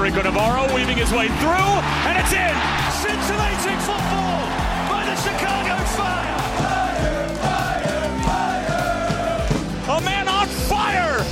Federico Navarro weaving his way through, and it's in. Scintillating football by the Chicago Fire. A man on fire.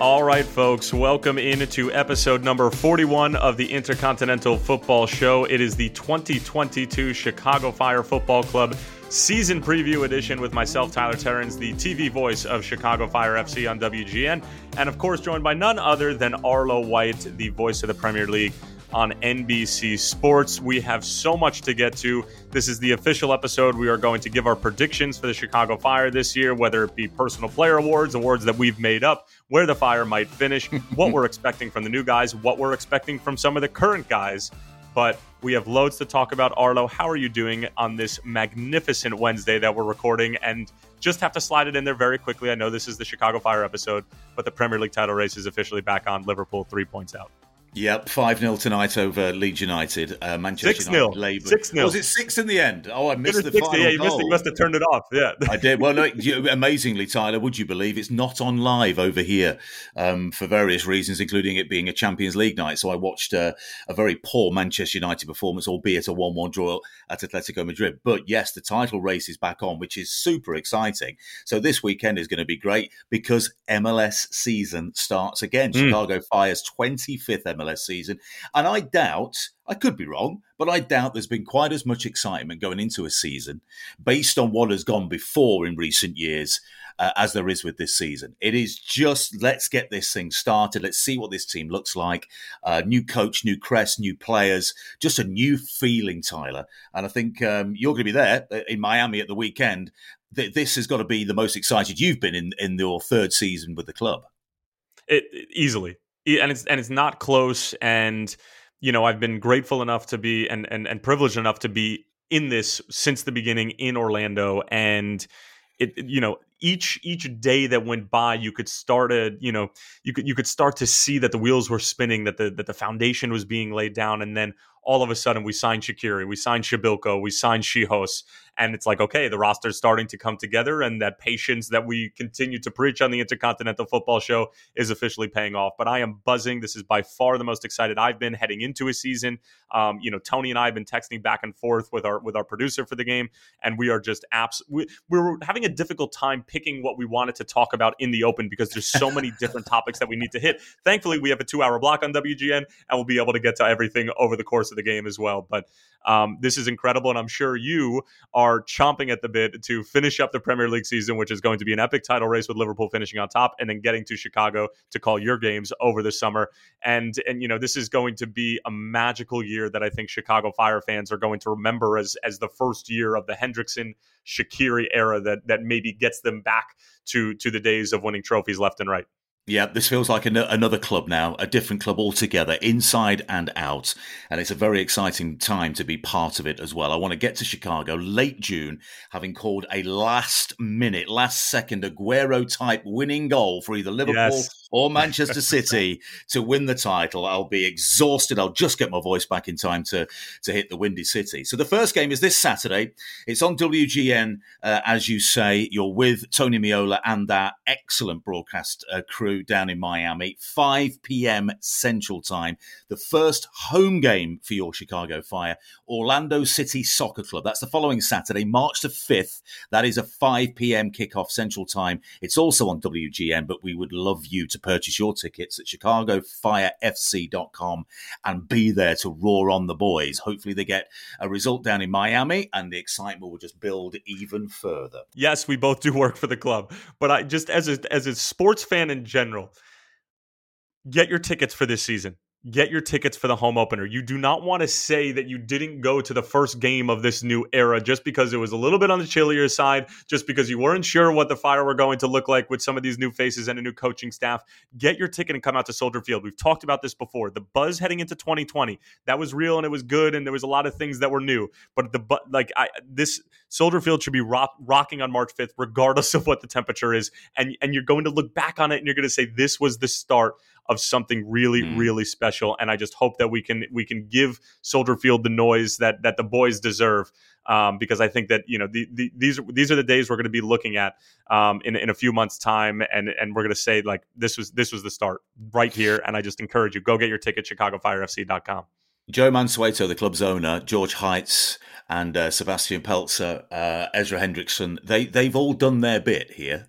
All right, folks, welcome into episode number 41 of the Intercontinental Football Show. It is the 2022 Chicago Fire Football Club season preview edition with myself, Tyler Terens, the TV voice of Chicago Fire FC on WGN, and of course, joined by none other than Arlo White, the voice of the Premier League on NBC Sports. We have so much to get to. This is the official episode. We are going to give our predictions for the Chicago Fire this year, whether it be personal player awards, awards that we've made up, where the Fire might finish, what we're expecting from the new guys, what we're expecting from some of the current guys. But we have loads to talk about. Arlo, how are you doing on this magnificent Wednesday that we're recording? And just have to slide it in there very quickly. I know this is the Chicago Fire episode, but the Premier League title race is officially back on. Liverpool three points out. Yep, 5 0 tonight over Leeds United. Uh, Manchester 6-0. United laboured. 6-0. Was it 6 in the end? Oh, I missed the 60, final yeah, you goal. missed, you must have turned it off. Yeah. I did. Well, no, you- amazingly, Tyler, would you believe it's not on live over here um, for various reasons, including it being a Champions League night. So I watched uh, a very poor Manchester United performance, albeit a 1 1 draw at Atletico Madrid. But yes, the title race is back on, which is super exciting. So this weekend is going to be great because MLS season starts again. Mm. Chicago Fire's 25th MLS season. And I doubt, I could be wrong, but I doubt there's been quite as much excitement going into a season based on what has gone before in recent years uh, as there is with this season. It is just let's get this thing started. Let's see what this team looks like. Uh, new coach, new crest, new players, just a new feeling, Tyler. And I think um, you're going to be there uh, in Miami at the weekend. This has got to be the most excited you've been in, in your third season with the club. it, it- easily and it's and it's not close and you know i've been grateful enough to be and and, and privileged enough to be in this since the beginning in orlando and it it- you know each each day that went by you could start a you know you could you could start to see that the wheels were spinning that the that the foundation was being laid down and then all of a sudden we signed Shaqiri, we signed Przybyłko, we signed Czichos, and it's like okay, the roster's starting to come together, and that patience that we continue to preach on the Intercontinental Football Show is officially paying off. But I am buzzing. This is by far the most excited I've been heading into a season. Um, you know, Tony and I have been texting back and forth with our with our producer for the game, and we are just apps. We, we're having a difficult time picking what we wanted to talk about in the open because there's so many different topics that we need to hit. Thankfully, we have a two hour block on WGN, and we'll be able to get to everything over the course of the game as well. But um, this is incredible, and I'm sure you are chomping at the bit to finish up the Premier League season, which is going to be an epic title race with Liverpool finishing on top, and then getting to Chicago to call your games over the summer. And and you know this is going to be a magical year that I think Chicago Fire fans are going to remember as as the first year of the Hendrickson Shaqiri era that that maybe gets them back to to the days of winning trophies left and right. Yeah, this feels like an- another club now, a different club altogether, inside and out. And it's a very exciting time to be part of it as well. I want to get to Chicago late June, having called a last minute, last second Aguero type winning goal for either Liverpool Yes. or Manchester City to win the title. I'll be exhausted. I'll just get my voice back in time to, to hit the Windy City. So the first game is this Saturday. It's on WGN, uh, as you say. You're with Tony Meola and that excellent broadcast uh, crew down in Miami. 5 p.m. Central Time. The first home game for your Chicago Fire, Orlando City Soccer Club. That's the following Saturday, March the 5th. That is a 5 p.m. kickoff Central Time. It's also on WGN, but we would love you to purchase your tickets at chicagofirefc.com and be there to roar on the boys. Hopefully, they get a result down in Miami and the excitement will just build even further. Yes, we both do work for the club, but I just as a as a sports fan in general, get your tickets for this season. Get your tickets for the home opener. You do not want to say that you didn't go to the first game of this new era just because it was a little bit on the chillier side, just because you weren't sure what the fire were going to look like with some of these new faces and a new coaching staff. Get your ticket and come out to Soldier Field. We've talked about this before. The buzz heading into 2020 that was real and it was good, and there was a lot of things that were new. But the but like I this Soldier Field should be rock, rocking on March 5th, regardless of what the temperature is. And and you're going to look back on it and you're going to say this was the start of something really, mm. really special. And I just hope that we can we can give Soldier Field the noise that that the boys deserve. Um, because I think that you know the, the, these these are the days we're going to be looking at um, in in a few months' time, and and we're going to say like this was this was the start right here. And I just encourage you go get your ticket ChicagoFireFC.com. Joe Mansueto, the club's owner, George Heitz, and uh, Sebastian Pelzer, uh, Ezra Hendrickson, they they've all done their bit here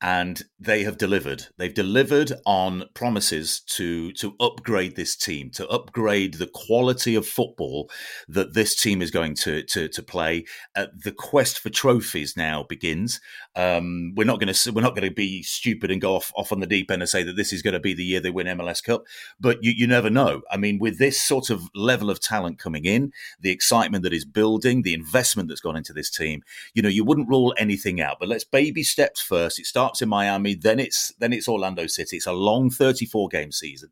and they have delivered. They've delivered on promises to to upgrade this team, to upgrade the quality of football that this team is going to to, to play. Uh, the quest for trophies now begins. Um, we're not going to we're not going to be stupid and go off off on the deep end and say that this is going to be the year they win MLS Cup, but you, you never know. I mean, with this sort of level of talent coming in, the excitement that is building, the investment that's gone into this team, you know, you wouldn't rule anything out. But let's baby steps first. It starts in Miami, then it's then it's Orlando City. It's a long 34 game season,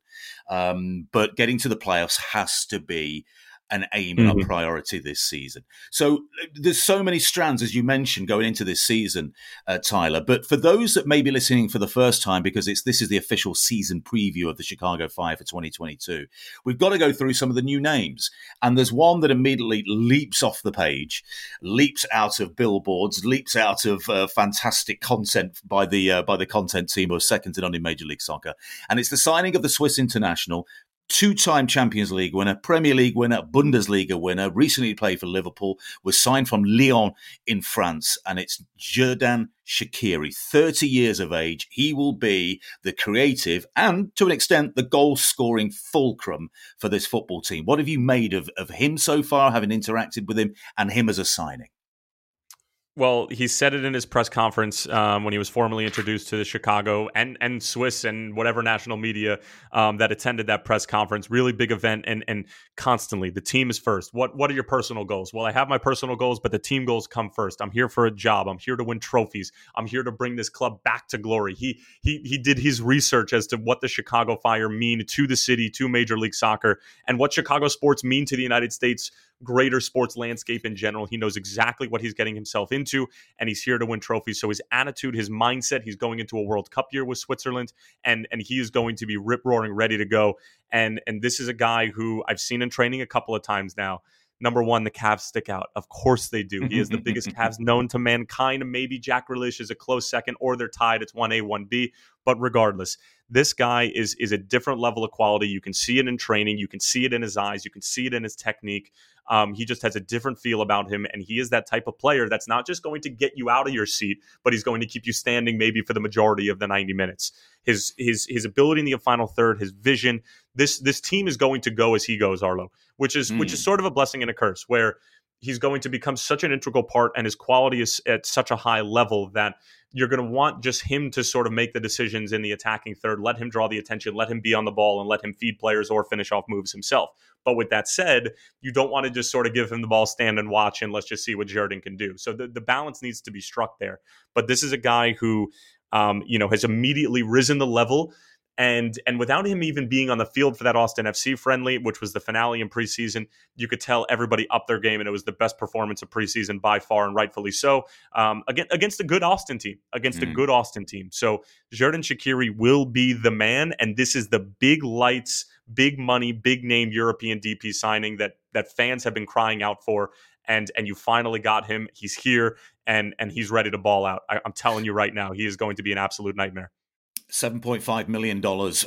um, but getting to the playoffs has to be an aim and mm-hmm. a priority this season. So there's so many strands, as you mentioned, going into this season, uh, Tyler. But for those that may be listening for the first time, because it's this is the official season preview of the Chicago Fire for 2022, we've got to go through some of the new names. And there's one that immediately leaps off the page, leaps out of billboards, leaps out of uh, fantastic content by the uh, by the content team who are second to none in Major League Soccer, and it's the signing of the Swiss international two time Champions League winner, Premier League winner, Bundesliga winner, recently played for Liverpool, was signed from Lyon in France, and it's Xherdan Shaqiri, 30 years of age. He will be the creative and, to an extent, the goal scoring fulcrum for this football team. What have you made of, of him so far, having interacted with him, and him as a signing? Well, he said it in his press conference um, when he was formally introduced to the Chicago and and Swiss and whatever national media um, that attended that press conference. Really big event, and and constantly the team is first. What what are your personal goals? Well, I have my personal goals, but the team goals come first. I'm here for a job. I'm here to win trophies. I'm here to bring this club back to glory. He he he did his research as to what the Chicago Fire mean to the city, to Major League Soccer, and what Chicago sports mean to the United States greater sports landscape in general. He knows exactly what he's getting himself into, and he's here to win trophies. So his attitude, his mindset, he's going into a World Cup year with Switzerland, and and he is going to be rip roaring, ready to go. And and this is a guy who I've seen in training a couple of times now. Number one, the calves stick out. Of course they do. He is the biggest calves known to mankind. Maybe Jack Grealish is a close second, or they're tied. It's one A, one B. But regardless, this guy is is a different level of quality. You can see it in training. You can see it in his eyes. You can see it in his technique. Um, he just has a different feel about him, and he is that type of player that's not just going to get you out of your seat, but he's going to keep you standing maybe for the majority of the 90 minutes. His his his ability in the final third, his vision. This this team is going to go as he goes, Arlo, which is mm. which is hmm. sort of a blessing and a curse, where he's going to become such an integral part, and his quality is at such a high level that you're going to want just him to sort of make the decisions in the attacking third, let him draw the attention, let him be on the ball, and let him feed players or finish off moves himself. But with that said, you don't want to just sort of give him the ball, stand and watch, and let's just see what Xherdan can do. So the, the balance needs to be struck there. But this is a guy who, um, you know, has immediately risen the level and and without him even being on the field for that Austin FC friendly, which was the finale in preseason, you could tell everybody up their game, and it was the best performance of preseason by far, and rightfully so. Um, against against a good Austin team, against mm. a good Austin team. So Xherdan Shaqiri will be the man, and this is the big lights, big money, big name European DP signing that that fans have been crying out for. And, and you finally got him. He's here and and he's ready to ball out. I, I'm telling you right now, he is going to be an absolute nightmare. $7.5 million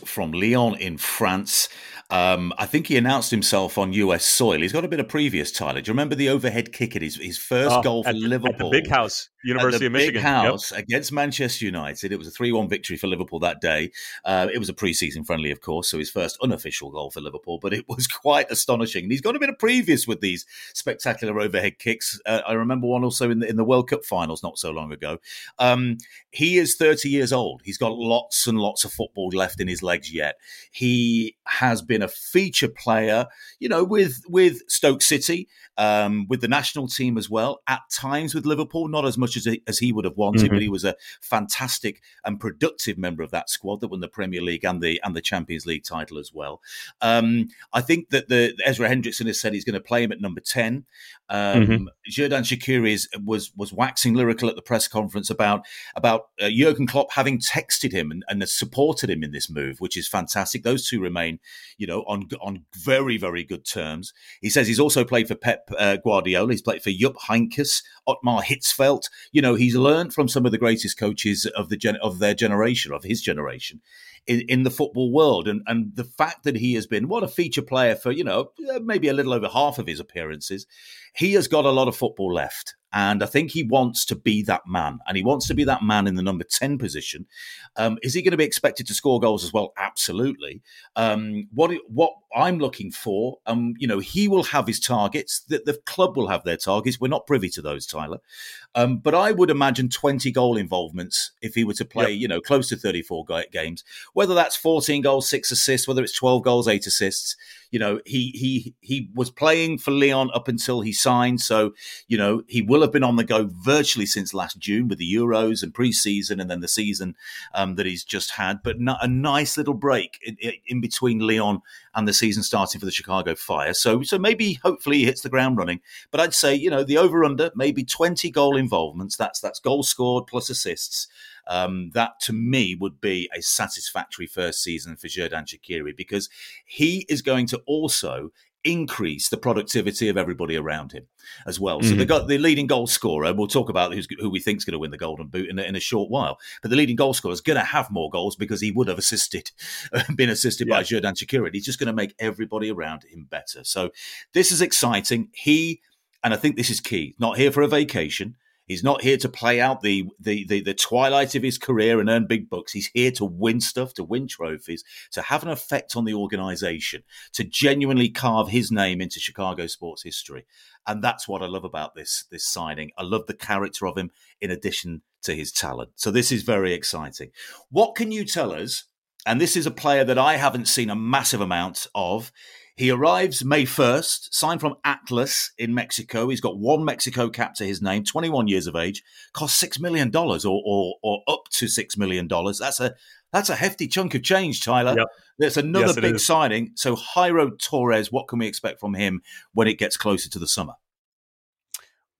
from Lyon in France. Um, I think he announced himself on US soil. He's got a bit of previous, Tyler. Do you remember the overhead kick at his, his first oh, goal for Liverpool? big house, University of Michigan. Big house yep. against Manchester United. It was a 3 1 victory for Liverpool that day. Uh, it was a preseason friendly, of course, so his first unofficial goal for Liverpool, but it was quite astonishing. And he's got a bit of previous with these spectacular overhead kicks. Uh, I remember one also in the, in the World Cup finals not so long ago. Um, he is 30 years old. He's got lots lots and lots of football left in his legs yet. He has been a feature player, you know, with with Stoke City, um, with the national team as well. At times with Liverpool, not as much as he, as he would have wanted, mm-hmm. but he was a fantastic and productive member of that squad that won the Premier League and the and the Champions League title as well. Um, I think that the Ezra Hendrickson has said he's going to play him at number ten. Um, mm-hmm. Xherdan Shaqiri is, was was waxing lyrical at the press conference about about uh, Jurgen Klopp having texted him and, and has supported him in this move, which is fantastic. Those two remain, you know, on on very very good terms. He says he's also played for Pep uh, Guardiola. He's played for Jupp Heynckes, Ottmar Hitzfeld. You know, he's learned from some of the greatest coaches of the gen- of their generation, of his generation in, in the football world. And, and the fact that he has been, what a feature player for, you know, uh, maybe a little over half of his appearances, he has got a lot of football left. And I think he wants to be that man, and he wants to be that man in the number 10 position. Um, is he going to be expected to score goals as well? Absolutely. Um, what what I'm looking for, um, you know, he will have his targets. The, the club will have their targets. We're not privy to those, Tyler. Um, but I would imagine 20 goal involvements if he were to play, yep. you know, close to 34 games. Whether that's 14 goals, six assists, whether it's 12 goals, eight assists. You know, he he he was playing for Lyon up until he signed, so you know he will have been on the go virtually since last June with the Euros and pre-season, and then the season um, that he's just had. But a nice little break in, in between Lyon and the season starting for the Chicago Fire. So so maybe hopefully he hits the ground running. But I'd say you know the over under maybe 20 goal involvements. That's that's goal scored plus assists. Um, that to me would be a satisfactory first season for Xherdan Shaqiri because he is going to also increase the productivity of everybody around him as well. Mm-hmm. So they the leading goal scorer. We'll talk about who we think is going to win the Golden Boot in a, in a short while. But the leading goal scorer is going to have more goals because he would have assisted, been assisted yeah. by Xherdan Shaqiri. He's just going to make everybody around him better. So this is exciting. He and I think this is key. Not here for a vacation. He's not here to play out the, the, the the twilight of his career and earn big bucks. He's here to win stuff, to win trophies, to have an effect on the organization, to genuinely carve his name into Chicago sports history. And that's what I love about this this signing. I love the character of him in addition to his talent. So this is very exciting. What can you tell us? And this is a player that I haven't seen a massive amount of. He arrives May 1st, signed from Atlas in Mexico. He's got one Mexico cap to his name, 21 years of age, cost $6 million or, or, or up to $6 million. That's a that's a hefty chunk of change, Tyler. Yep. That's another yes, big is. signing. So, Jairo Torres, what can we expect from him when it gets closer to the summer?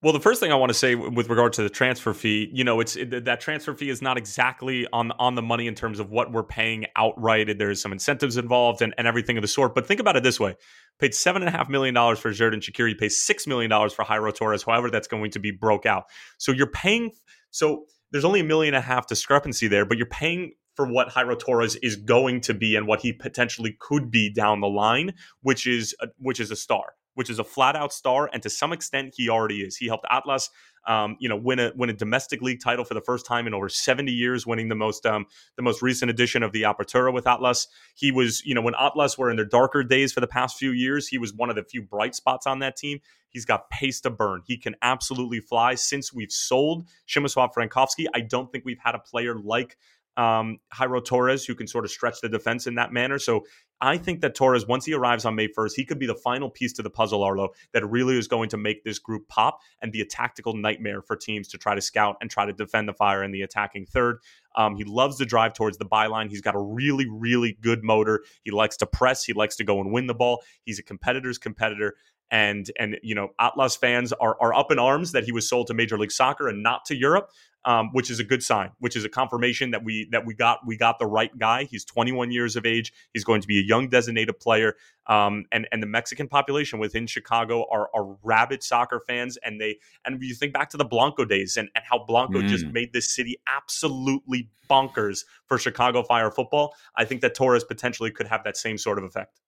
Well, the first thing I want to say with regard to the transfer fee, you know, it's it, that transfer fee is not exactly on on the money in terms of what we're paying outright. There's some incentives involved and, and everything of the sort. But think about it this way: paid seven and a half million dollars for Xherdan Shaqiri, pays six million dollars for Jairo Torres. However, that's going to be broke out. So you're paying. So there's only a million and a half discrepancy there, but you're paying for what Jairo Torres is going to be and what he potentially could be down the line, which is a, which is a star which is a flat out star, and to some extent, he already is. He helped Atlas, um, you know, win a win a domestic league title for the first time in over 70 years, winning the most um, the most recent edition of the Apertura with Atlas. He was, you know, when Atlas were in their darker days for the past few years, he was one of the few bright spots on that team. He's got pace to burn. He can absolutely fly. Since we've sold Przemysław Frankowski, I don't think we've had a player like um, Jairo Torres, who can sort of stretch the defense in that manner. So I think that Torres, once he arrives on May 1st, he could be the final piece to the puzzle, Arlo, that really is going to make this group pop and be a tactical nightmare for teams to try to scout and try to defend the fire in the attacking third. Um, he loves to drive towards the byline. He's got a really, really good motor. He likes to press. He likes to go and win the ball. He's a competitor's competitor and and you know Atlas fans are are up in arms that he was sold to Major League Soccer and not to Europe um, which is a good sign, which is a confirmation that we that we got we got the right guy. He's 21 years of age. He's going to be a young designated player. Um, and and the Mexican population within Chicago are, are rabid soccer fans, and they and you think back to the Blanco days and, and how Blanco mm. just made this city absolutely bonkers for Chicago Fire football. I think that Torres potentially could have that same sort of effect.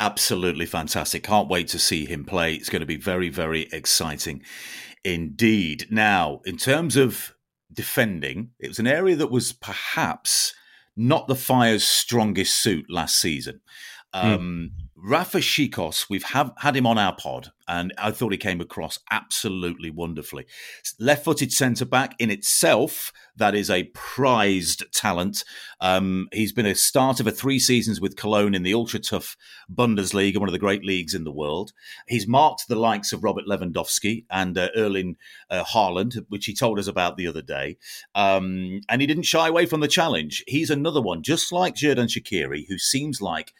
Absolutely fantastic. Can't wait to see him play. It's going to be very, very exciting indeed. Now, in terms of defending, it was an area that was perhaps not the Fire's strongest suit last season. Hmm. Um, mm. Rafa Czichos, we've have, had him on our pod, and I thought he came across absolutely wonderfully. Left footed centre back in itself, that is a prized talent. Um, he's been a starter for three seasons with Cologne in the ultra tough Bundesliga, one of the great leagues in the world. He's marked the likes of Robert Lewandowski and uh, Erling uh, Haaland, which he told us about the other day. Um, and he didn't shy away from the challenge. He's another one, just like Xherdan Shaqiri, who seems like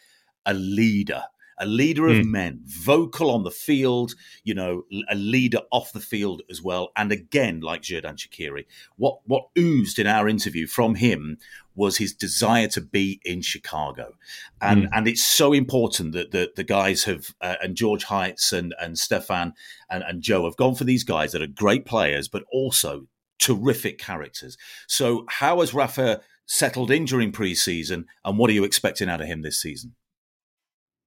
a leader a leader of mm. men, vocal on the field, you know, a leader off the field as well. And again, like Xherdan Shaqiri, what what oozed in our interview from him was his desire to be in Chicago, and mm. and it's so important that the the guys have uh, and George Heitz and and Stefan and, and Joe have gone for these guys that are great players, but also terrific characters. So how has Rafa settled in during preseason, and what are you expecting out of him this season?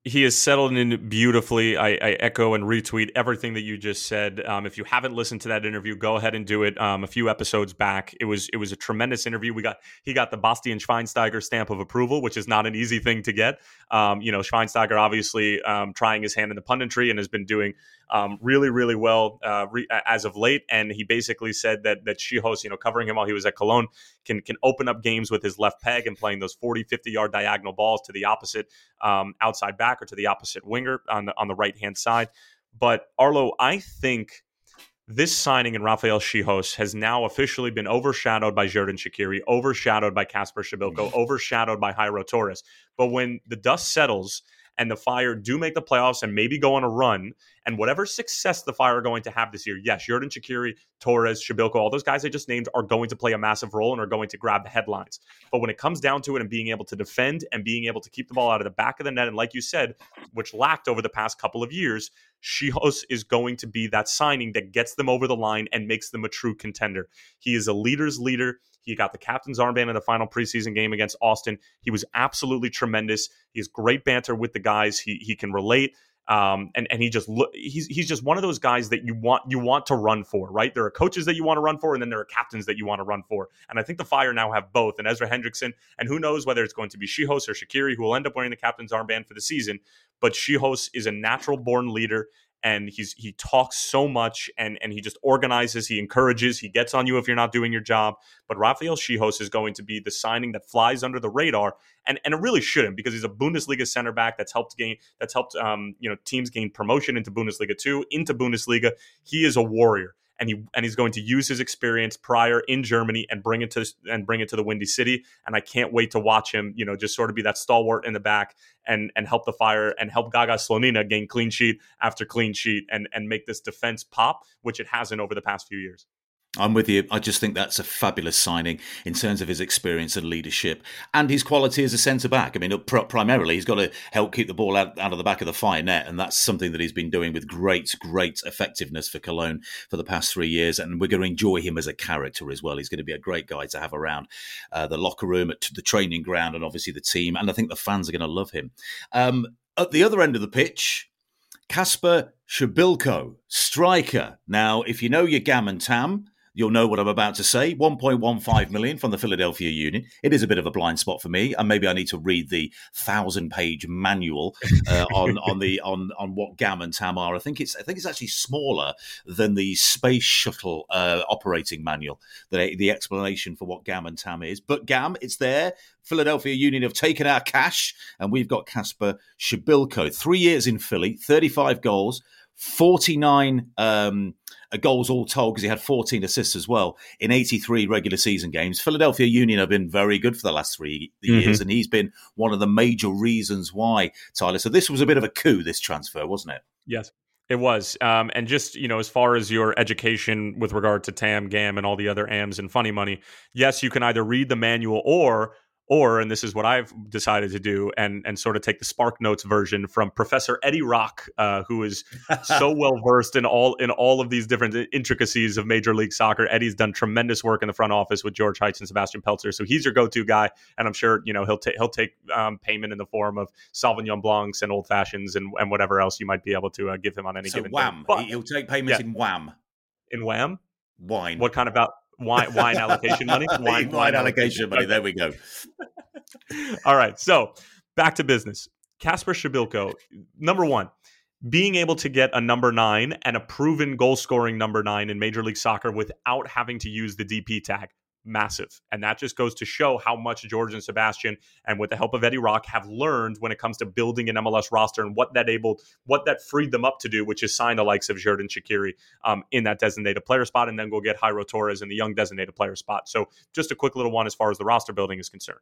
He is settled in beautifully. I, I, echo and retweet everything that you just said. Um, if you haven't listened to that interview, go ahead and do it. Um, a few episodes back, it was it was a tremendous interview. We got he got the Bastian Schweinsteiger stamp of approval, which is not an easy thing to get. Um, you know, Schweinsteiger obviously um, trying his hand in the punditry and has been doing um, really, really well uh, re- as of late. And he basically said that that Czichos, you know, covering him while he was at Cologne, can can open up games with his left peg and playing those 40, 50 yard diagonal balls to the opposite um, outside back or to the opposite winger on the on the right hand side. But Arlo, I think this signing in Rafael Czichos has now officially been overshadowed by Xherdan Shaqiri, overshadowed by Casper Przybyłko, mm. overshadowed by Jairo Torres. But when the dust settles and the Fire do make the playoffs and maybe go on a run, and whatever success the Fire are going to have this year, yes, Xherdan Shaqiri, Torres, Przybyłko, all those guys I just named are going to play a massive role and are going to grab the headlines. But when it comes down to it and being able to defend and being able to keep the ball out of the back of the net, and like you said, which lacked over the past couple of years, Czichos is going to be that signing that gets them over the line and makes them a true contender. He is a leader's leader. He got the captain's armband in the final preseason game against Austin. He was absolutely tremendous. He has great banter with the guys. He he can relate. Um, and and he just look he's he's just one of those guys that you want you want to run for, right? There are coaches that you want to run for, and then there are captains that you want to run for. And I think the Fire now have both, and Ezra Hendrickson, and who knows whether it's going to be Czichos or Shaqiri, who will end up wearing the captain's armband for the season. But Czichos is a natural born leader, and he's he talks so much and and he just organizes, he encourages, he gets on you if you're not doing your job. But Rafael Czichos is going to be the signing that flies under the radar, and and it really shouldn't because he's a Bundesliga center back that's helped gain that's helped um you know teams gain promotion into Bundesliga two into Bundesliga. He is a warrior and he and he's going to use his experience prior in Germany and bring it to and bring it to the Windy City. And I can't wait to watch him, you know, just sort of be that stalwart in the back and and help the fire and help Gaga Slonina gain clean sheet after clean sheet and and make this defense pop, which it hasn't over the past few years. I'm with you. I just think that's a fabulous signing in terms of his experience and leadership and his quality as a centre back. I mean, primarily, he's got to help keep the ball out, out of the back of the fire net, and that's something that he's been doing with great, great effectiveness for Cologne for the past three years. And we're going to enjoy him as a character as well. He's going to be a great guy to have around uh, the locker room, at the training ground, and obviously the team. And I think the fans are going to love him. Um, at the other end of the pitch, Kacper Przybyłko, striker. Now, if you know your Gam and Tam, You'll know what I'm about to say. 1.15 million from the Philadelphia Union. It is a bit of a blind spot for me, and maybe I need to read the thousand-page manual uh, on on the on on what GAM and TAM are. I think it's I think it's actually smaller than the space shuttle uh, operating manual. The the explanation for what GAM and TAM is, but GAM, it's there. Philadelphia Union have taken our cash, and we've got Casper Przybyłko. Three years in Philly, 35 goals, 49. Um, uh, goals all told because he had 14 assists as well in 83 regular season games. Philadelphia Union have been very good for the last three years, mm-hmm. and he's been one of the major reasons why, Tyler. So this was a bit of a coup, this transfer, wasn't it? Yes. It was. Um, and just, you know, as far as your education with regard to TAM, GAM, and all the other AMs and funny money, yes, you can either read the manual or or and this is what I've decided to do and and sort of take the Spark Notes version from Professor Eddie Rock, uh, who is so well versed in all in all of these different intricacies of Major League Soccer. Eddie's done tremendous work in the front office with George Heitz and Sebastian Pelzer, so he's your go-to guy, and I'm sure you know he'll take he'll take um, payment in the form of Sauvignon Blancs and Old Fashions and, and whatever else you might be able to uh, give him on any so given wham. But, he'll take payments yeah. in wham. In wham. Wine. What kind of about wine, wine allocation money? Wine, wine, wine allocation money. There we go. All right. So back to business. Casper Przybyłko, number one, being able to get a number nine and a proven goal scoring number nine in Major League Soccer without having to use the DP tag, massive. And that just goes to show how much George and Sebastian, and with the help of Eddie Rock, have learned when it comes to building an MLS roster and what that able, what that freed them up to do, which is sign the likes of Xherdan Shaqiri um, in that designated player spot, and then go get Jairo Torres in the young designated player spot. So just a quick little one as far as the roster building is concerned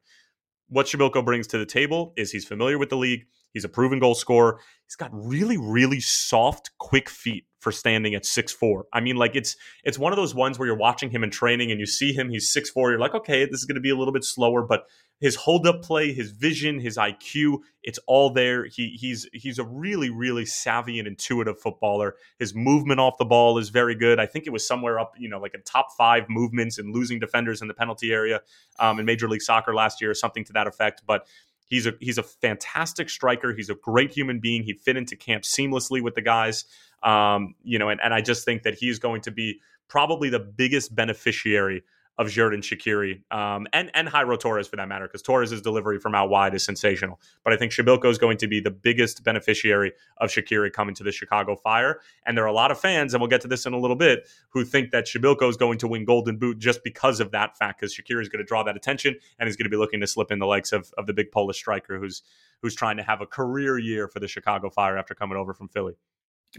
what Przybyłko brings to the table is he's familiar with the league. He's a proven goal scorer. He's got really, really soft, quick feet for standing at six four. I mean, like it's it's one of those ones where you're watching him in training and you see him, he's six four. You're like, okay, this is going to be a little bit slower, but his hold up play, his vision, his IQ, it's all there. He he's he's a really really savvy and intuitive footballer. His movement off the ball is very good. I think it was somewhere up, you know, like in top five movements and losing defenders in the penalty area um, in Major League Soccer last year, or something to that effect. But he's a he's a fantastic striker. He's a great human being. He fit into camp seamlessly with the guys. Um, you know, and, and I just think that he's going to be probably the biggest beneficiary of Xherdan Shaqiri um, and and Jairo Torres for that matter, because Torres' delivery from out wide is sensational. But I think Przybyłko is going to be the biggest beneficiary of Shaqiri coming to the Chicago Fire. And there are a lot of fans, and we'll get to this in a little bit, who think that Przybyłko is going to win Golden Boot just because of that fact, because Shaqiri is going to draw that attention and he's going to be looking to slip in the likes of, of the big Polish striker who's who's trying to have a career year for the Chicago Fire after coming over from Philly.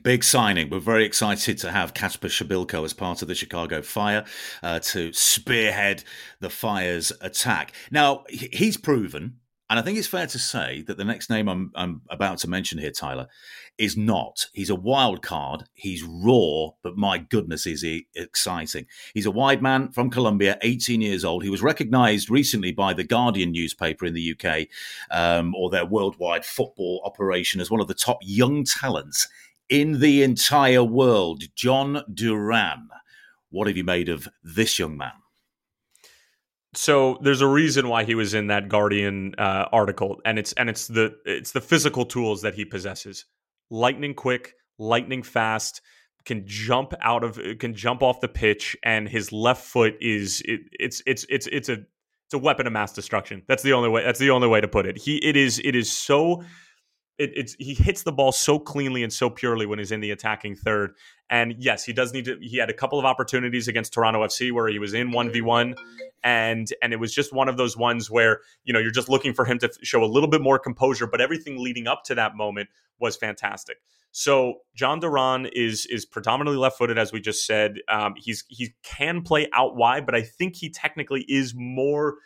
Big signing. We're very excited to have Kacper Przybyłko as part of the Chicago Fire uh, to spearhead the Fire's attack. Now, he's proven, and I think it's fair to say that the next name I'm, I'm about to mention here, Tyler, is not. He's a wild card. He's raw, but my goodness, is he exciting. He's a wide man from Colombia, 18 years old. He was recognized recently by the Guardian newspaper in the UK um, or their worldwide football operation as one of the top young talents in the entire world, Jhon Duran. What have you made of this young man? So there's a reason why he was in that Guardian uh, article, and it's and it's the it's the physical tools that he possesses: lightning quick, lightning fast, can jump out of can jump off the pitch, and his left foot is it, it's it's it's it's a it's a weapon of mass destruction. That's the only way. That's the only way to put it. He it is it is so it, it's he hits the ball so cleanly and so purely when he's in the attacking third. And yes, he does need to. He had a couple of opportunities against Toronto FC where he was in one v one, and and it was just one of those ones where you know you're just looking for him to show a little bit more composure. But everything leading up to that moment was fantastic. So Jhon Duran is is predominantly left footed, as we just said. Um, he's he can play out wide, but I think he technically is more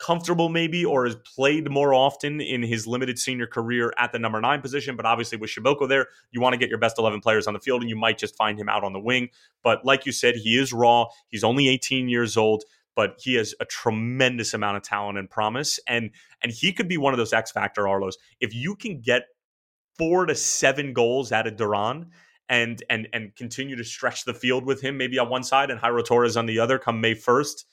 comfortable maybe or has played more often in his limited senior career at the number nine position. But obviously with Przybyłko there, you want to get your best 11 players on the field and you might just find him out on the wing. But like you said, he is raw. He's only 18 years old but he has a tremendous amount of talent and promise and and he could be one of those X factor Arlos. If you can get 4 to 7 goals out of Duran and and and continue to stretch the field with him maybe on one side and Jairo Torres on the other come May 1st,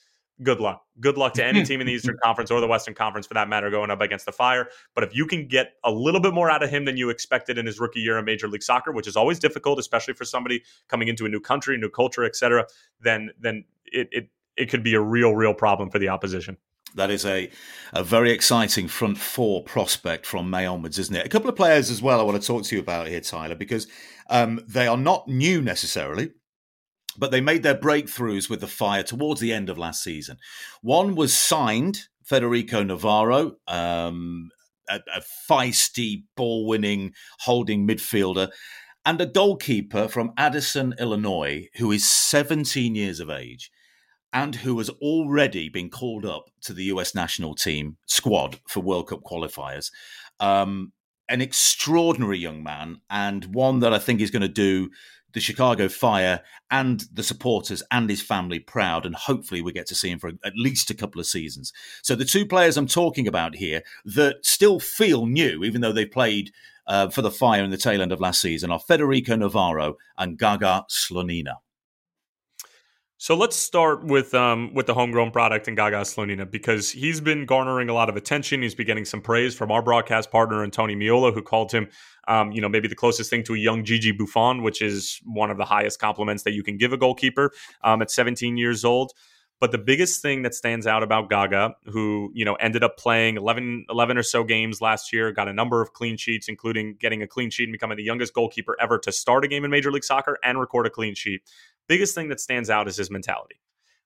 good luck. Good luck to any team in the Eastern Conference or the Western Conference for that matter going up against the Fire. But if you can get a little bit more out of him than you expected in his rookie year in Major League Soccer, which is always difficult, especially for somebody coming into a new country, new culture, etc., then then it, it it could be a real, real problem for the opposition. That is a, a very exciting front four prospect from May onwards, isn't it? A couple of players as well I want to talk to you about here, Tyler, because um, they are not new necessarily but they made their breakthroughs with the Fire towards the end of last season. One was signed, Federico Navarro, um, a, a feisty, ball winning, holding midfielder, and a goalkeeper from Addison, Illinois, who is 17 years of age and who has already been called up to the US national team squad for World Cup qualifiers. Um, an extraordinary young man, and one that I think is going to do the Chicago Fire and the supporters and his family proud. And hopefully, we get to see him for at least a couple of seasons. So, the two players I'm talking about here that still feel new, even though they played uh, for the Fire in the tail end of last season, are Federico Navarro and Gaga Slonina. So let's start with um, with the homegrown product and Gaga Slonina because he's been garnering a lot of attention. He's been getting some praise from our broadcast partner and Tony Meola, who called him, um, you know, maybe the closest thing to a young Gigi Buffon, which is one of the highest compliments that you can give a goalkeeper um, at 17 years old. But the biggest thing that stands out about Gaga, who you know ended up playing 11, 11 or so games last year, got a number of clean sheets, including getting a clean sheet and becoming the youngest goalkeeper ever to start a game in Major League Soccer and record a clean sheet biggest thing that stands out is his mentality.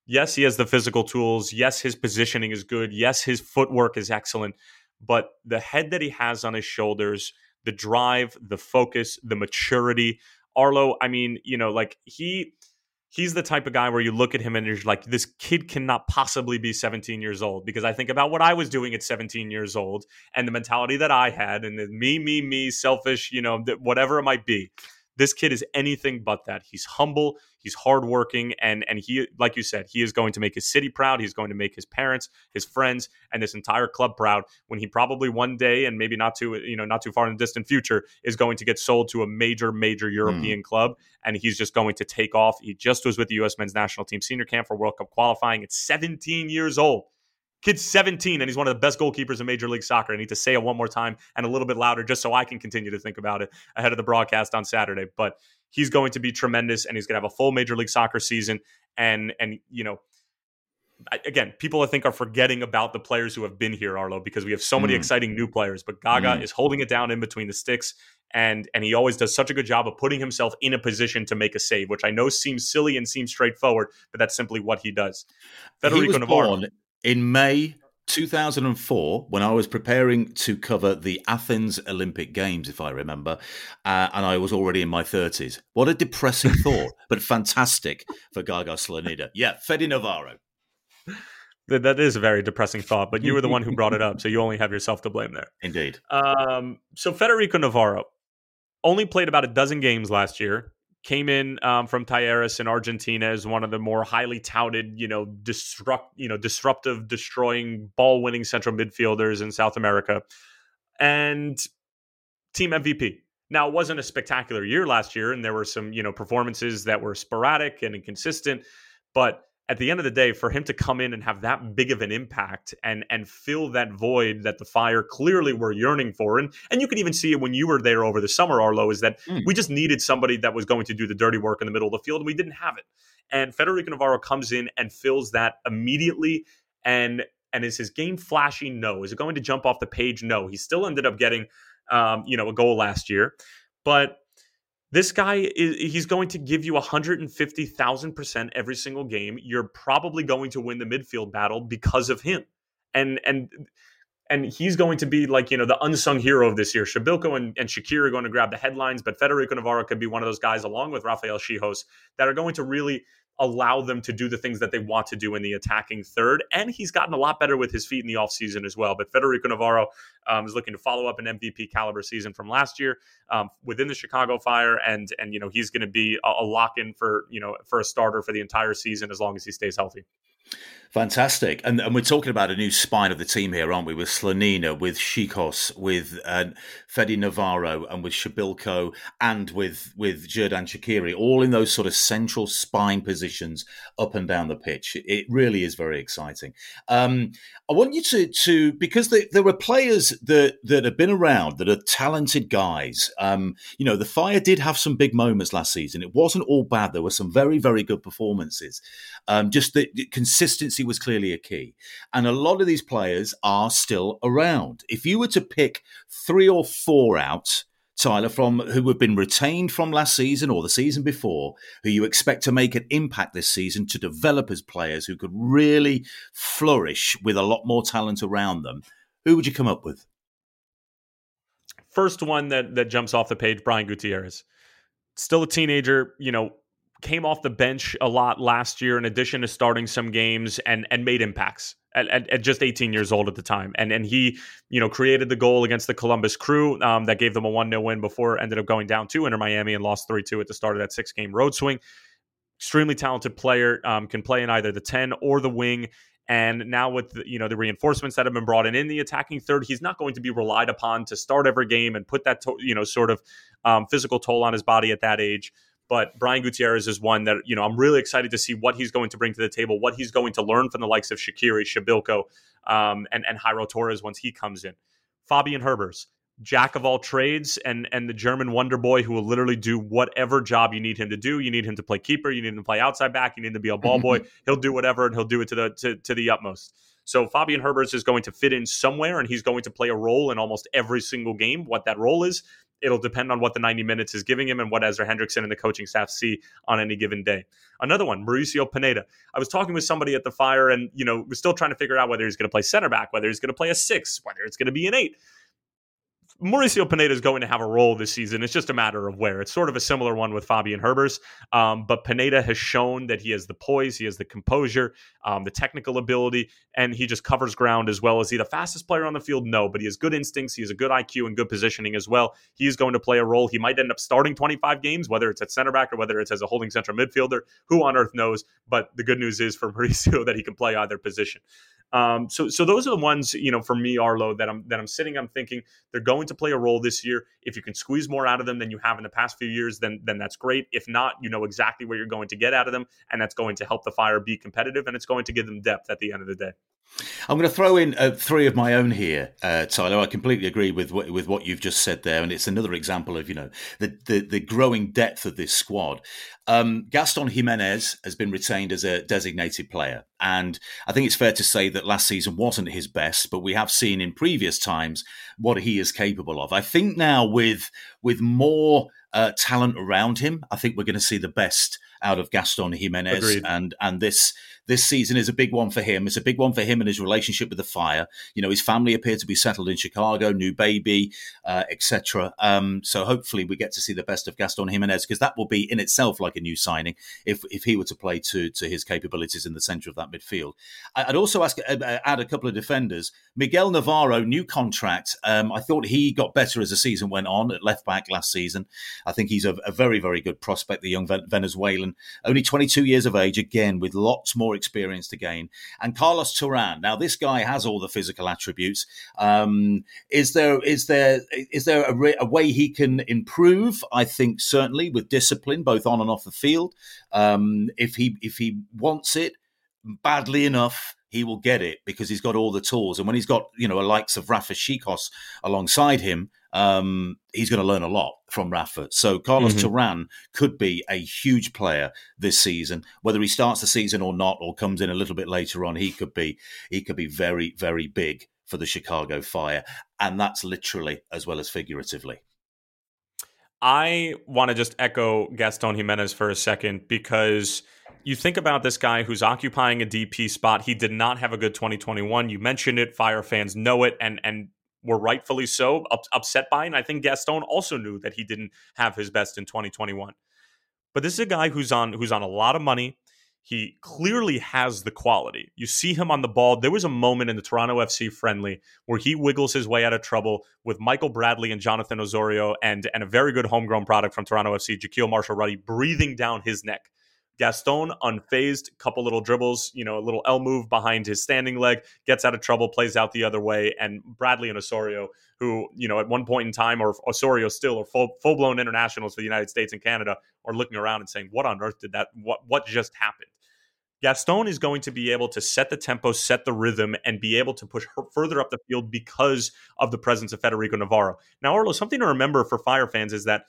Yes, he has the physical tools. Yes, his positioning is good. Yes, his footwork is excellent. But the head that he has on his shoulders, the drive, the focus, the maturity. Arlo, I mean, you know, like he he's the type of guy where you look at him and you're like, this kid cannot possibly be 17 years old. Because I think about what I was doing at 17 years old and the mentality that I had and the me, me, me, selfish, you know, whatever it might be. This kid is anything but that. He's humble, he's hardworking, and and he, like you said, he is going to make his city proud. He's going to make his parents, his friends, and this entire club proud. When he probably one day, and maybe not too, you know, not too far in the distant future, is going to get sold to a major, major European mm. club, and he's just going to take off. He just was with the U.S. Men's National Team senior camp for World Cup qualifying at 17 years old. Kid's 17 and he's one of the best goalkeepers in Major League Soccer. I need to say it one more time and a little bit louder just so I can continue to think about it ahead of the broadcast on Saturday. But he's going to be tremendous and he's going to have a full Major League Soccer season. And, and you know, again, people I think are forgetting about the players who have been here, Arlo, because we have so many mm. exciting new players. But Gaga mm. is holding it down in between the sticks, and and he always does such a good job of putting himself in a position to make a save, which I know seems silly and seems straightforward, but that's simply what he does. Federico he was Navarro, born in May 2004, when I was preparing to cover the Athens Olympic Games, if I remember, uh, and I was already in my 30s. What a depressing thought, but fantastic for Gaga Slonina. Yeah, Fede Navarro. That is a very depressing thought, but you were the one who brought it up, so you only have yourself to blame there. Indeed. Um, so Federico Navarro only played about a dozen games last year came in um, from Talleres in Argentina as one of the more highly touted, you know, disrupt, you know, disruptive, destroying, ball-winning central midfielders in South America, and team MVP. Now, it wasn't a spectacular year last year, and there were some, you know, performances that were sporadic and inconsistent, but at the end of the day, for him to come in and have that big of an impact and and fill that void that the Fire clearly were yearning for, and and you could even see it when you were there over the summer, Arlo, is that mm. we just needed somebody that was going to do the dirty work in the middle of the field, and we didn't have it. And Federico Navarro comes in and fills that immediately. And and is his game flashy? No. Is it going to jump off the page? No. He still ended up getting, um, you know, a goal last year, but this guy is he's going to give you 150,000% every single game. You're probably going to win the midfield battle because of him. And and and he's going to be like, you know, the unsung hero of this year. Przybyłko and, and Shaqiri are going to grab the headlines, but Federico Navarro could be one of those guys, along with Rafael Czichos, that are going to really allow them to do the things that they want to do in the attacking third. And he's gotten a lot better with his feet in the offseason as well. But Federico Navarro um, is looking to follow up an MVP caliber season from last year um, within the Chicago Fire. And, and you know, he's going to be a, a lock in for, you know, for a starter for the entire season as long as he stays healthy. Fantastic. And, and we're talking about a new spine of the team here, aren't we? With Slonina, with Czichos, with uh, Navarro, and with Przybyłko, and with, with Xherdan Shaqiri, all in those sort of central spine positions up and down the pitch. It really is very exciting. Um, I want you to, to because there are players that, that have been around that are talented guys. Um, you know, the Fire did have some big moments last season. It wasn't all bad. There were some very, very good performances. Um, just the consistency was clearly a key. And a lot of these players are still around. If you were to pick three or four out, Tyler, from who have been retained from last season or the season before, who you expect to make an impact this season to develop as players who could really flourish with a lot more talent around them, who would you come up with? First one that that jumps off the page, Brian Gutierrez. Still a teenager, you know, came off the bench a lot last year in addition to starting some games and and made impacts at, at, at just 18 years old at the time. And and he you know created the goal against the Columbus Crew um, that gave them a 1-0 win before ended up going down 2 Inter Miami and lost 3-2 at the start of that six game road swing. Extremely talented player um, can play in either the 10 or the wing. And now with the, you know the reinforcements that have been brought in in the attacking third, he's not going to be relied upon to start every game and put that to, you know sort of um, physical toll on his body at that age. But Brian Gutierrez is one that, you know, I'm really excited to see what he's going to bring to the table, what he's going to learn from the likes of Shaqiri, Przybyłko, um, and, and Jairo Torres once he comes in. Fabian Herbers, jack of all trades and and the German wonder boy who will literally do whatever job you need him to do. You need him to play keeper, you need him to play outside back, you need him to be a ball boy. he'll do whatever and he'll do it to the to, to the utmost. So Fabian Herbers is going to fit in somewhere and he's going to play a role in almost every single game. What that role is, it'll depend on what the 90 minutes is giving him and what Ezra Hendrickson and the coaching staff see on any given day. Another one, Mauricio Pineda. I was talking with somebody at the Fire, and you know, we're still trying to figure out whether he's going to play center back, whether he's going to play a six, whether it's going to be an eight. Mauricio Pineda is going to have a role this season. It's just a matter of where. It's sort of a similar one with Fabian Herbers, um, but Pineda has shown that he has the poise, he has the composure, um, the technical ability, and he just covers ground as well. Is he the fastest player on the field? No, but he has good instincts. He has a good IQ and good positioning as well. He is going to play a role. He might end up starting 25 games, whether it's at center back or whether it's as a holding central midfielder. Who on earth knows? But the good news is for Mauricio that he can play either position. Um, so so those are the ones you know for me, Arlo, that I'm that I'm sitting. I'm thinking they're going to play a role this year. If you can squeeze more out of them than you have in the past few years, then then that's great. If not, you know exactly what you're going to get out of them, and that's going to help the Fire be competitive, and it's going to give them depth at the end of the day. I'm going to throw in uh, three of my own here, uh, Tyler. I completely agree with what, with what you've just said there, and it's another example of you know the the, the growing depth of this squad. Um, Gaston Giménez has been retained as a designated player, and I think it's fair to say that last season wasn't his best, but we have seen in previous times what he is capable of. I think now with with more uh, talent around him, I think we're going to see the best out of Gaston Giménez Agreed. and and this this season is a big one for him. It's a big one for him and his relationship with the Fire. You know, his family appear to be settled in Chicago, new baby, uh, etc. Um, so hopefully we get to see the best of Gaston Giménez because that will be in itself like a new signing if if he were to play to to his capabilities in the centre of that midfield. I'd also ask uh, uh, add a couple of defenders. Miguel Navarro, new contract. Um, I thought he got better as the season went on at left back last season. I think he's a, a very very good prospect, the young Venezuelan, only 22 years of age, again with lots more experience to gain. And Carlos Terán. Now, this guy has all the physical attributes. Um, is there is there is there a, re- a, way he can improve? I think certainly with discipline, both on and off the field. Um, if he if he wants it badly enough he will get it because he's got all the tools. And when he's got, you know, a likes of Rafa Czichos alongside him, um, he's going to learn a lot from Rafa. So Carlos mm-hmm. Terán could be a huge player this season. Whether he starts the season or not, or comes in a little bit later on, he could be he could be very very big for the Chicago Fire, and that's literally as well as figuratively. I want to just echo Gaston Jimenez for a second because you think about this guy who's occupying a DP spot. He did not have a good 2021. You mentioned it. Fire fans know it, and and were rightfully so up, upset by. It. And I think Gaston also knew that he didn't have his best in 2021. But this is a guy who's on who's on a lot of money. He clearly has the quality. You see him on the ball. There was a moment in the Toronto FC friendly where he wiggles his way out of trouble with Michael Bradley and Jonathan Osorio and, and a very good homegrown product from Toronto FC, Jahkeele Marshall Rutty, breathing down his neck. Gaston unfazed, couple little dribbles, you know, a little L move behind his standing leg, gets out of trouble, plays out the other way, and Bradley and Osorio, who you know at one point in time, or Osorio still, are full full blown internationals for the United States and Canada, are looking around and saying, "What on earth did that? What what just happened?" Gaston is going to be able to set the tempo, set the rhythm, and be able to push further up the field because of the presence of Federico Navarro. Now, Arlo, something to remember for Fire fans is that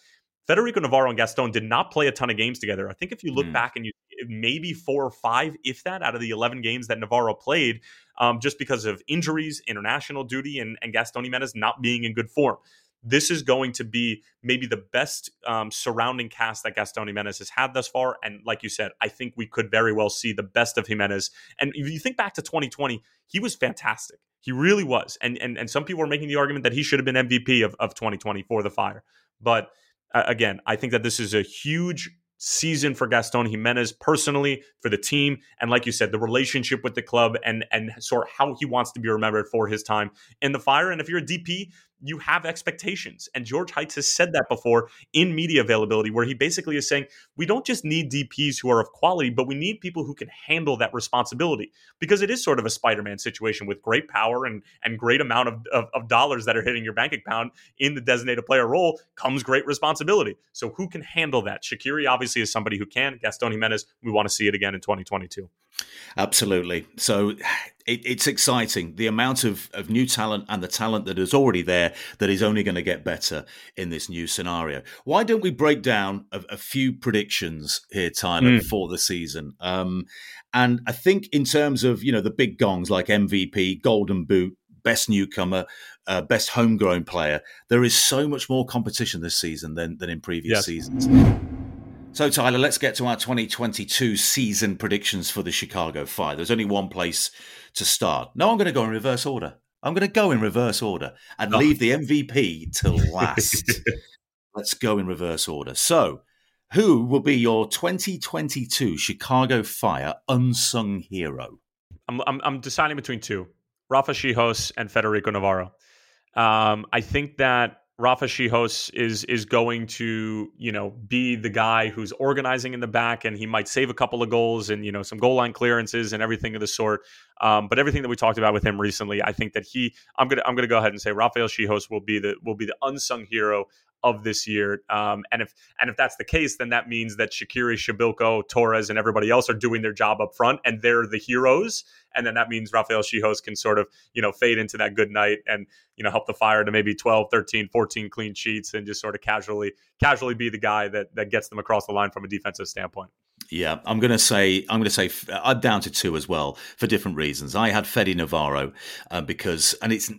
Federico Navarro and Gaston did not play a ton of games together. I think if you look mm. back and you maybe four or five, if that, out of the 11 games that Navarro played, um, just because of injuries, international duty, and, and Gaston Giménez not being in good form. This is going to be maybe the best um, surrounding cast that Gaston Giménez has had thus far. And like you said, I think we could very well see the best of Giménez. And if you think back to 2020, he was fantastic. He really was. And and, and some people are making the argument that he should have been MVP of, of 2020 for the Fire. But again, I think that this is a huge season for Gaston Giménez personally, for the team, and like you said, the relationship with the club and and sort of how he wants to be remembered for his time in the fire. And if you're a DP, you have expectations. And George Heitz has said that before in media availability, where he basically is saying, we don't just need DPs who are of quality, but we need people who can handle that responsibility. Because it is sort of a Spider Man situation with great power and, and great amount of, of, of dollars that are hitting your bank account in the designated player role comes great responsibility. So who can handle that? Shaqiri obviously is somebody who can. Gaston Giménez, we want to see it again in 2022. Absolutely. So it, it's exciting. The amount of, of new talent and the talent that is already there that is only going to get better in this new scenario. Why don't we break down a, a few predictions here, Tyler, mm. for the season? Um, and I think in terms of, you know, the big gongs like MVP, Golden Boot, best newcomer, uh, best homegrown player, there is so much more competition this season than, than in previous yes. seasons. So, Tyler, let's get to our 2022 season predictions for the Chicago Fire. There's only one place to start. Now, I'm going to go in reverse order. I'm going to go in reverse order and Oh. leave the MVP till last. Let's go in reverse order. So, who will be your 2022 Chicago Fire unsung hero? I'm, I'm, I'm deciding between two Rafa Czichos and Federico Navarro. Um, I think that Rafa Czichos is is going to you know be the guy who's organizing in the back, and he might save a couple of goals and you know some goal line clearances and everything of the sort. Um, but everything that we talked about with him recently, I think that he I'm gonna I'm gonna go ahead and say Rafael Czichos will be the will be the unsung hero of this year. Um, and if and if that's the case, then that means that Shaqiri, Przybyłko, Torres, and everybody else are doing their job up front, and they're the heroes. And then that means Rafael Czichos can sort of you know fade into that good night and you know help the fire to maybe 12 13 14 clean sheets and just sort of casually casually be the guy that that gets them across the line from a defensive standpoint Yeah, I'm going to say I'm going to say I'm down to two as well for different reasons. I had Fede Navarro uh, because, and it's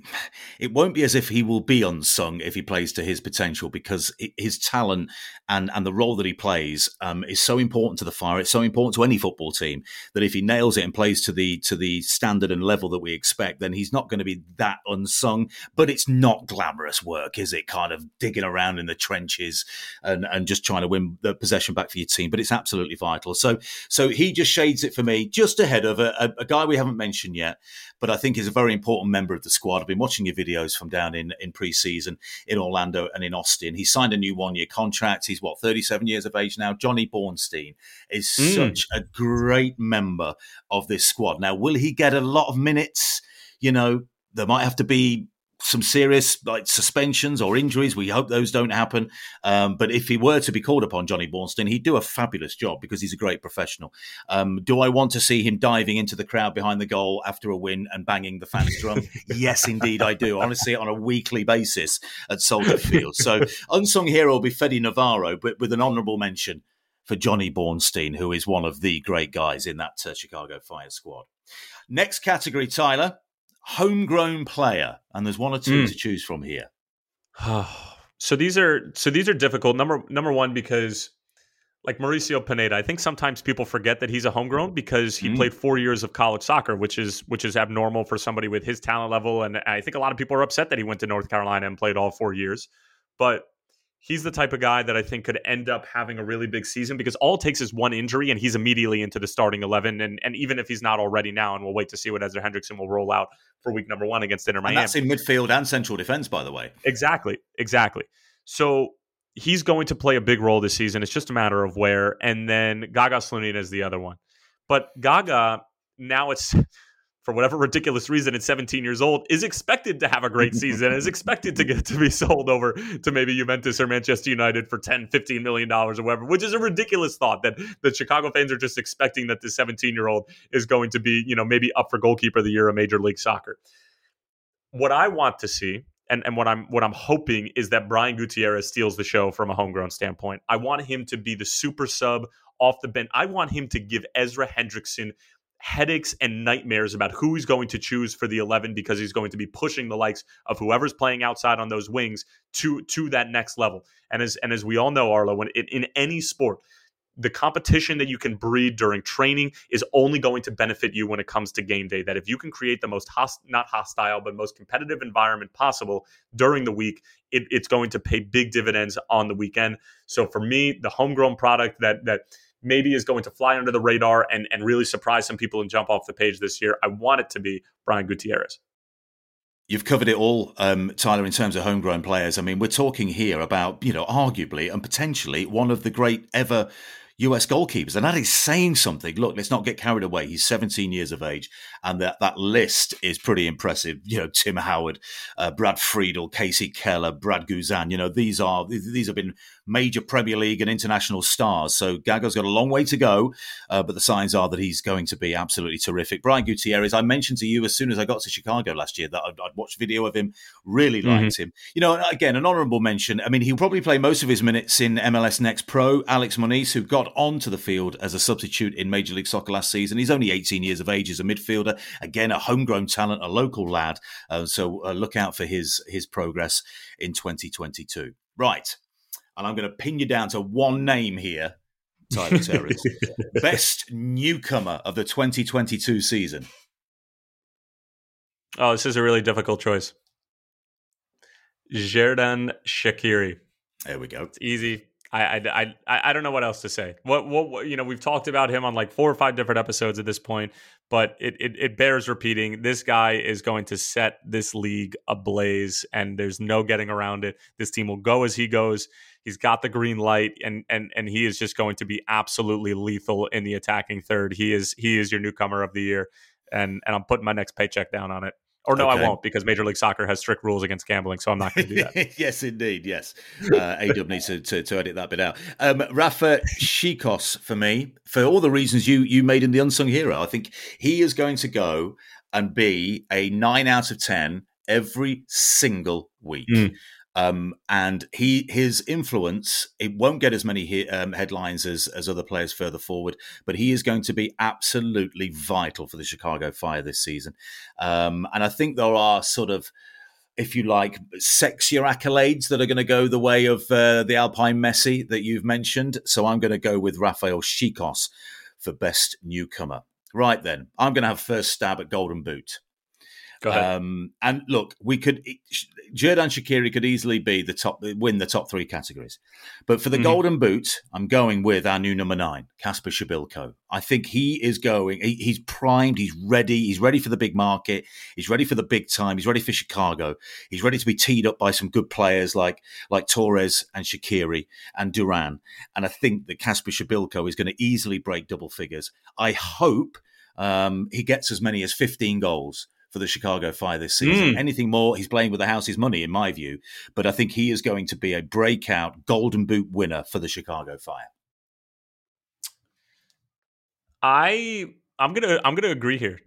it won't be as if he will be unsung if he plays to his potential because his talent and and the role that he plays um, is so important to the Fire. It's so important to any football team that if he nails it and plays to the to the standard and level that we expect, then he's not going to be that unsung. But it's not glamorous work, is it? Kind of digging around in the trenches and and just trying to win the possession back for your team. But it's absolutely vital. So so he just shades it for me, just ahead of a, a, a guy we haven't mentioned yet, but I think is a very important member of the squad. I've been watching your videos from down in in preseason in Orlando and in Austin. He signed a new one year contract. He's what 37 years of age now. Johnny Bornstein is Mm. such a great member of this squad. Now, will he get a lot of minutes? You know, there might have to be some serious like suspensions or injuries. We hope those don't happen. Um, but if he were to be called upon, Johnny Bornstein, he'd do a fabulous job because he's a great professional. Um, do I want to see him diving into the crowd behind the goal after a win and banging the fans' drum? yes, indeed, I do. I want to see it on a weekly basis at Soldier Field. So unsung hero will be Fede Navarro, but with an honourable mention for Johnny Bornstein, who is one of the great guys in that uh, Chicago Fire squad. Next category, Tyler, homegrown player, and there's one or two Mm. to choose from here. so these are so these are difficult number number one because like Mauricio Pineda, I think sometimes people forget that he's a homegrown because he Mm. played four years of college soccer, which is which is abnormal for somebody with his talent level. And I think a lot of people are upset that he went to North Carolina and played all four years. But he's the type of guy that I think could end up having a really big season because all it takes is one injury and he's immediately into the starting eleven. And and even if he's not already now, and we'll wait to see what Ezra Hendrickson will roll out for week number one against Inter And Miami. that's in midfield and central defence, by the way. Exactly. Exactly. So he's going to play a big role this season. It's just a matter of where. And then Gaga Slonina is the other one. But Gaga, now it's for whatever ridiculous reason, at 17 years old, is expected to have a great season, is expected to get to be sold over to maybe Juventus or Manchester United for 10, 15 million dollars or whatever, which is a ridiculous thought that the Chicago fans are just expecting that this 17 year old is going to be, you know, maybe up for goalkeeper of the year of Major League Soccer. What I want to see and, and what I'm what I'm hoping is that Brian Gutierrez steals the show from a homegrown standpoint. I want him to be the super sub off the bench. I want him to give Ezra Hendrickson headaches and nightmares about who he's going to choose for the 11 because he's going to be pushing the likes of whoever's playing outside on those wings to to that next level. And as and as we all know, Arlo, when in, in any sport, the competition that you can breed during training is only going to benefit you when it comes to game day. That if you can create the most host, not hostile, but most competitive environment possible during the week, it, it's going to pay big dividends on the weekend. So for me, the homegrown product that that maybe is going to fly under the radar and, and really surprise some people and jump off the page this year, I want it to be Brian Gutierrez. You've covered it all, um, Tyler, in terms of homegrown players. I mean, we're talking here about, you know, arguably and potentially one of the great ever US goalkeepers. And that is saying something. Look, let's not get carried away. He's 17 years of age, and that, that list is pretty impressive. You know, Tim Howard, uh, Brad Friedel, Kasey Keller, Brad Guzan. You know, these are these have been major Premier League and international stars. So Gaga's got a long way to go, uh, but the signs are that he's going to be absolutely terrific. Brian Gutierrez, I mentioned to you as soon as I got to Chicago last year that I'd, I'd watched video of him, really liked him. You know, again, an honourable mention. I mean, he'll probably play most of his minutes in MLS Next Pro. Alex Monis, who got onto the field as a substitute in Major League Soccer last season, he's only 18 years of age as a midfielder. Again, a homegrown talent, a local lad. Uh, so uh, look out for his his progress in 2022. Right. And I'm going to pin you down to one name here, Tyler Terry. Best newcomer of the 2022 season. Oh, this is a really difficult choice. Xherdan Shaqiri. There we go. It's easy. I, I, I, I don't know what else to say. What, what, what, you know, we've talked about him on like four or five different episodes at this point, but it, it, it bears repeating. This guy is going to set this league ablaze, and there's no getting around it. This team will go as he goes. He's got the green light, and and and he is just going to be absolutely lethal in the attacking third. He is he is your newcomer of the year, and and I'm putting my next paycheck down on it. Or no, okay. I won't because Major League Soccer has strict rules against gambling, so I'm not going to do that. yes, indeed. Yes, uh, AW needs to, to, to, edit that bit out. Um, Rafa Czichos for me, for all the reasons you you made in the unsung hero, I think he is going to go and be a nine out of ten every single week. Mm. Um, and he his influence it won't get as many he, um, headlines as as other players further forward, but he is going to be absolutely vital for the Chicago Fire this season. Um, and I think there are sort of if you like, sexier accolades that are going to go the way of uh, the Alpine Messi that you've mentioned. So I'm going to go with Rafael Czichos for best newcomer. Right then, I'm going to have first stab at Golden Boot. Go ahead. Um, and look, we could Xherdan Shaqiri could easily be the top, win the top three categories. But for the mm-hmm. Golden Boot, I'm going with our new number nine, Casper Przybyłko. I think he is going. He, he's primed. He's ready. He's ready for the big market. He's ready for the big time. He's ready for Chicago. He's ready to be teed up by some good players like like Torres and Shaqiri and Duran. And I think that Casper Przybyłko is going to easily break double figures. I hope um, he gets as many as 15 goals for the Chicago Fire this season. Mm. Anything more, he's playing with the house's money, in my view. But I think he is going to be a breakout Golden Boot winner for the Chicago Fire. I I'm gonna I'm gonna agree here.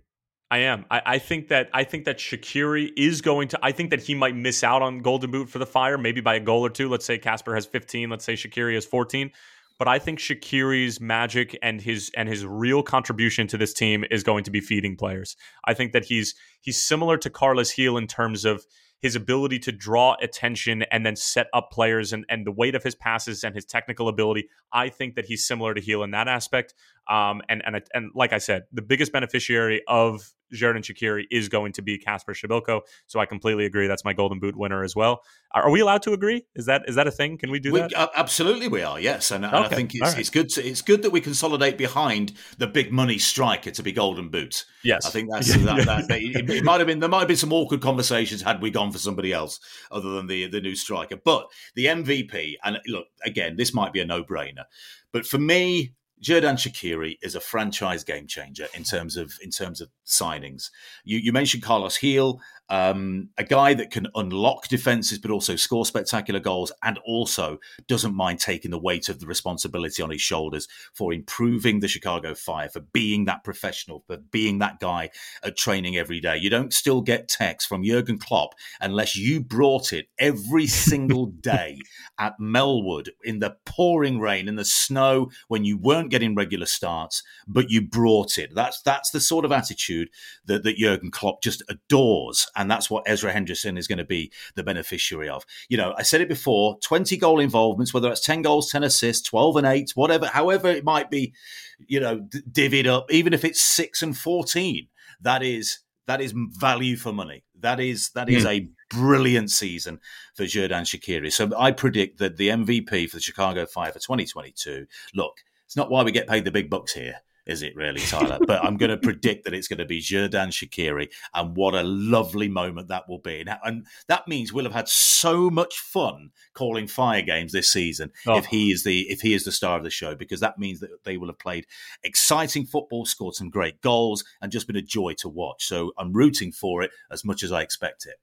I am. I, I, think that I think that Shaqiri is going to. I think that he might miss out on Golden Boot for the Fire, maybe by a goal or two. Let's say Casper has 15. Let's say Shaqiri has 14 but I think Shaqiri's magic and his and his real contribution to this team is going to be feeding players. I think that he's he's similar to Carlos Gil in terms of his ability to draw attention and then set up players and, and the weight of his passes and his technical ability. I think that he's similar to Gil in that aspect. Um, and and and like I said, the biggest beneficiary of Xherdan Shaqiri is going to be Casper Przybyłko. So I completely agree. That's my Golden Boot winner as well. Are we allowed to agree? Is that is that a thing? Can we do we, that? Uh, absolutely, we are. Yes, and, and. I think it's, right. it's good. To, it's good that we consolidate behind the big money striker to be Golden Boot. Yes, I think that's that, that, that, it, it, might have been there might have been some awkward conversations had we gone for somebody else other than the the new striker. But the MVP, and look again, this might be a no brainer, but for me, Xherdan Shaqiri is a franchise game changer in terms of in terms of signings. You, you mentioned Carlos Gil um, a guy that can unlock defenses, but also score spectacular goals, and also doesn't mind taking the weight of the responsibility on his shoulders for improving the Chicago Fire, for being that professional, for being that guy at training every day. You don't still get texts from Jurgen Klopp unless you brought it every single day at Melwood in the pouring rain, in the snow, when you weren't getting regular starts, but you brought it. That's that's the sort of attitude that, that Jurgen Klopp just adores and that's what Ezra Hendrickson is going to be the beneficiary of. You know, I said it before 20 goal involvements, whether it's 10 goals, 10 assists, 12 and 8, whatever, however it might be, you know, divvied up, even if it's 6 and 14, that is that is value for money. That is that is mm. a brilliant season for Xherdan Shaqiri. So I predict that the MVP for the Chicago Fire for 2022. Look, it's not why we get paid the big bucks here is it really, Tyler? but I'm going to predict that it's going to be Xherdan Shaqiri, and what a lovely moment that will be. And that means we'll have had so much fun calling fire games this season oh. if he is the if he is the star of the show, because that means that they will have played exciting football, scored some great goals, and just been a joy to watch. So I'm rooting for it as much as I expect it.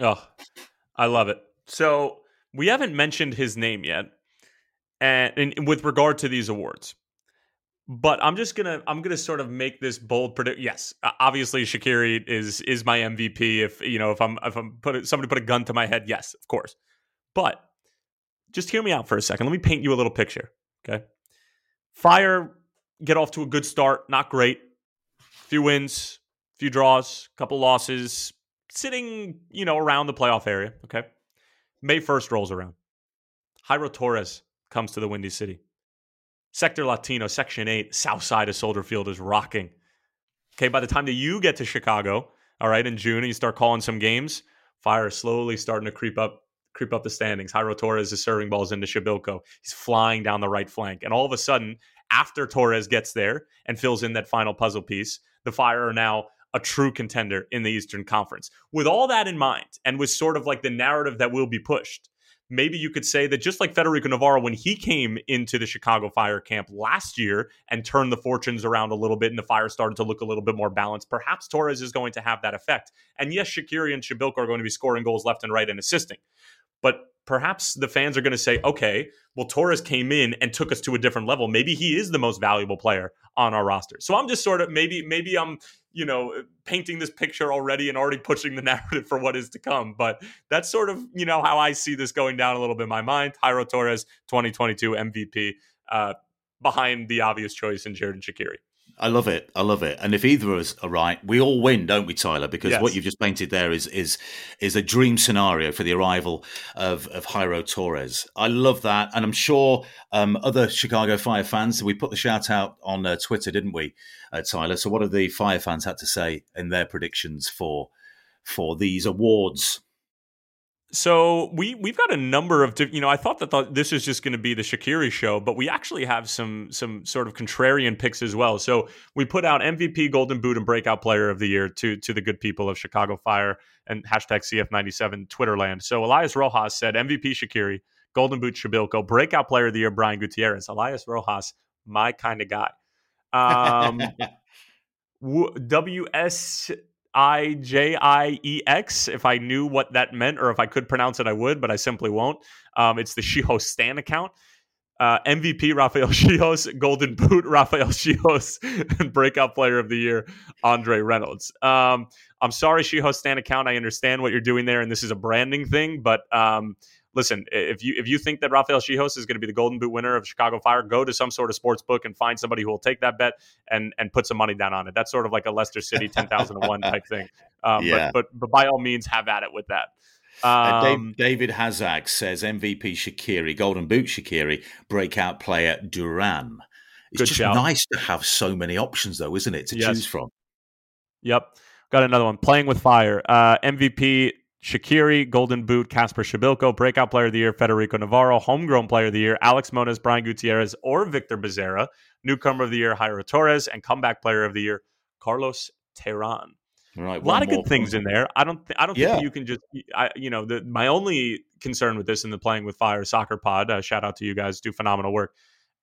Oh, I love it. So we haven't mentioned his name yet, and, and with regard to these awards but I'm just gonna I'm gonna sort of make this bold predict. Yes, obviously Shaqiri is is my MVP. If you know if I'm if I'm put somebody put a gun to my head, yes, of course. But just hear me out for a second. Let me paint you a little picture. Okay, Fire get off to a good start. Not great. Few wins, few draws, a couple losses, sitting you know around the playoff area. Okay, May first rolls around. Jairo Torres comes to the Windy City. Sector Latino, Section 8, south side of Soldier Field is rocking. Okay, by the time that you get to Chicago, all right, in June, and you start calling some games, Fire is slowly starting to creep up creep up the standings. Jairo Torres is serving balls into Przybyłko. He's flying down the right flank. And all of a sudden, after Torres gets there and fills in that final puzzle piece, the Fire are now a true contender in the Eastern Conference. With all that in mind, and with sort of like the narrative that will be pushed, maybe you could say that just like Federico Navarro, when he came into the Chicago Fire camp last year and turned the fortunes around a little bit and the Fire started to look a little bit more balanced, perhaps Torres is going to have that effect. And yes, Shaqiri and Przybyłko are going to be scoring goals left and right and assisting. But perhaps the fans are going to say, okay, well, Torres came in and took us to a different level. Maybe he is the most valuable player on our roster. So I'm just sort of maybe maybe I'm you know painting this picture already and already pushing the narrative for what is to come. But that's sort of you know how I see this going down a little bit in my mind. Jairo Torres, 2022 MVP, uh, behind the obvious choice in Xherdan Shaqiri. I love it. I love it. And if either of us are right, we all win, don't we, Tyler? Because yes. what you've just painted there is is is a dream scenario for the arrival of of Jairo Torres. I love that, and I'm sure um, other Chicago Fire fans. We put the shout out on uh, Twitter, didn't we, uh, Tyler? So what have the Fire fans had to say in their predictions for for these awards? So we we've got a number of you know I thought that th- this is just going to be the Shaqiri show, but we actually have some some sort of contrarian picks as well. So we put out MVP, Golden Boot, and Breakout Player of the Year to to the good people of Chicago Fire and hashtag CF97 Twitterland. So Elias Rojas said MVP Shaqiri, Golden Boot Przybyłko, Breakout Player of the Year Brian Gutierrez. Elias Rojas, my kind of guy. Um, WS I J I E X. If I knew what that meant or if I could pronounce it, I would, but I simply won't. Um, it's the Shiho Stan account. Uh, MVP Rafael Czichos, Golden Boot Rafael Czichos, and Breakout Player of the Year Andre Reynolds. Um, I'm sorry, Shiho Stan account. I understand what you're doing there, and this is a branding thing, but um, listen, if you if you think that Rafael Czichos is going to be the Golden Boot winner of Chicago Fire, go to some sort of sports book and find somebody who will take that bet and and put some money down on it. That's sort of like a Leicester City ten thousand to one type thing. Um, yeah. But, but but by all means, have at it with that. Um, David Hazak says MVP Shaqiri, Golden Boot Shaqiri, breakout player Duran. It's just shout. nice to have so many options, though, isn't it, to yes. choose from? Yep. Got another one. Playing with fire. Uh, MVP Shaqiri, Golden Boot, Casper Przybyłko, Breakout Player of the Year, Federico Navarro, Homegrown Player of the Year, Alex Monis, Brian Gutierrez, or Victor Bezerra, Newcomer of the Year, Jairo Torres, and Comeback Player of the Year, Carlos Terán. Right, a lot of good things in there. I don't. Th- I don't yeah. think you can just. I, you know, the, my only concern with this in the playing with fire soccer pod. Uh, shout out to you guys, do phenomenal work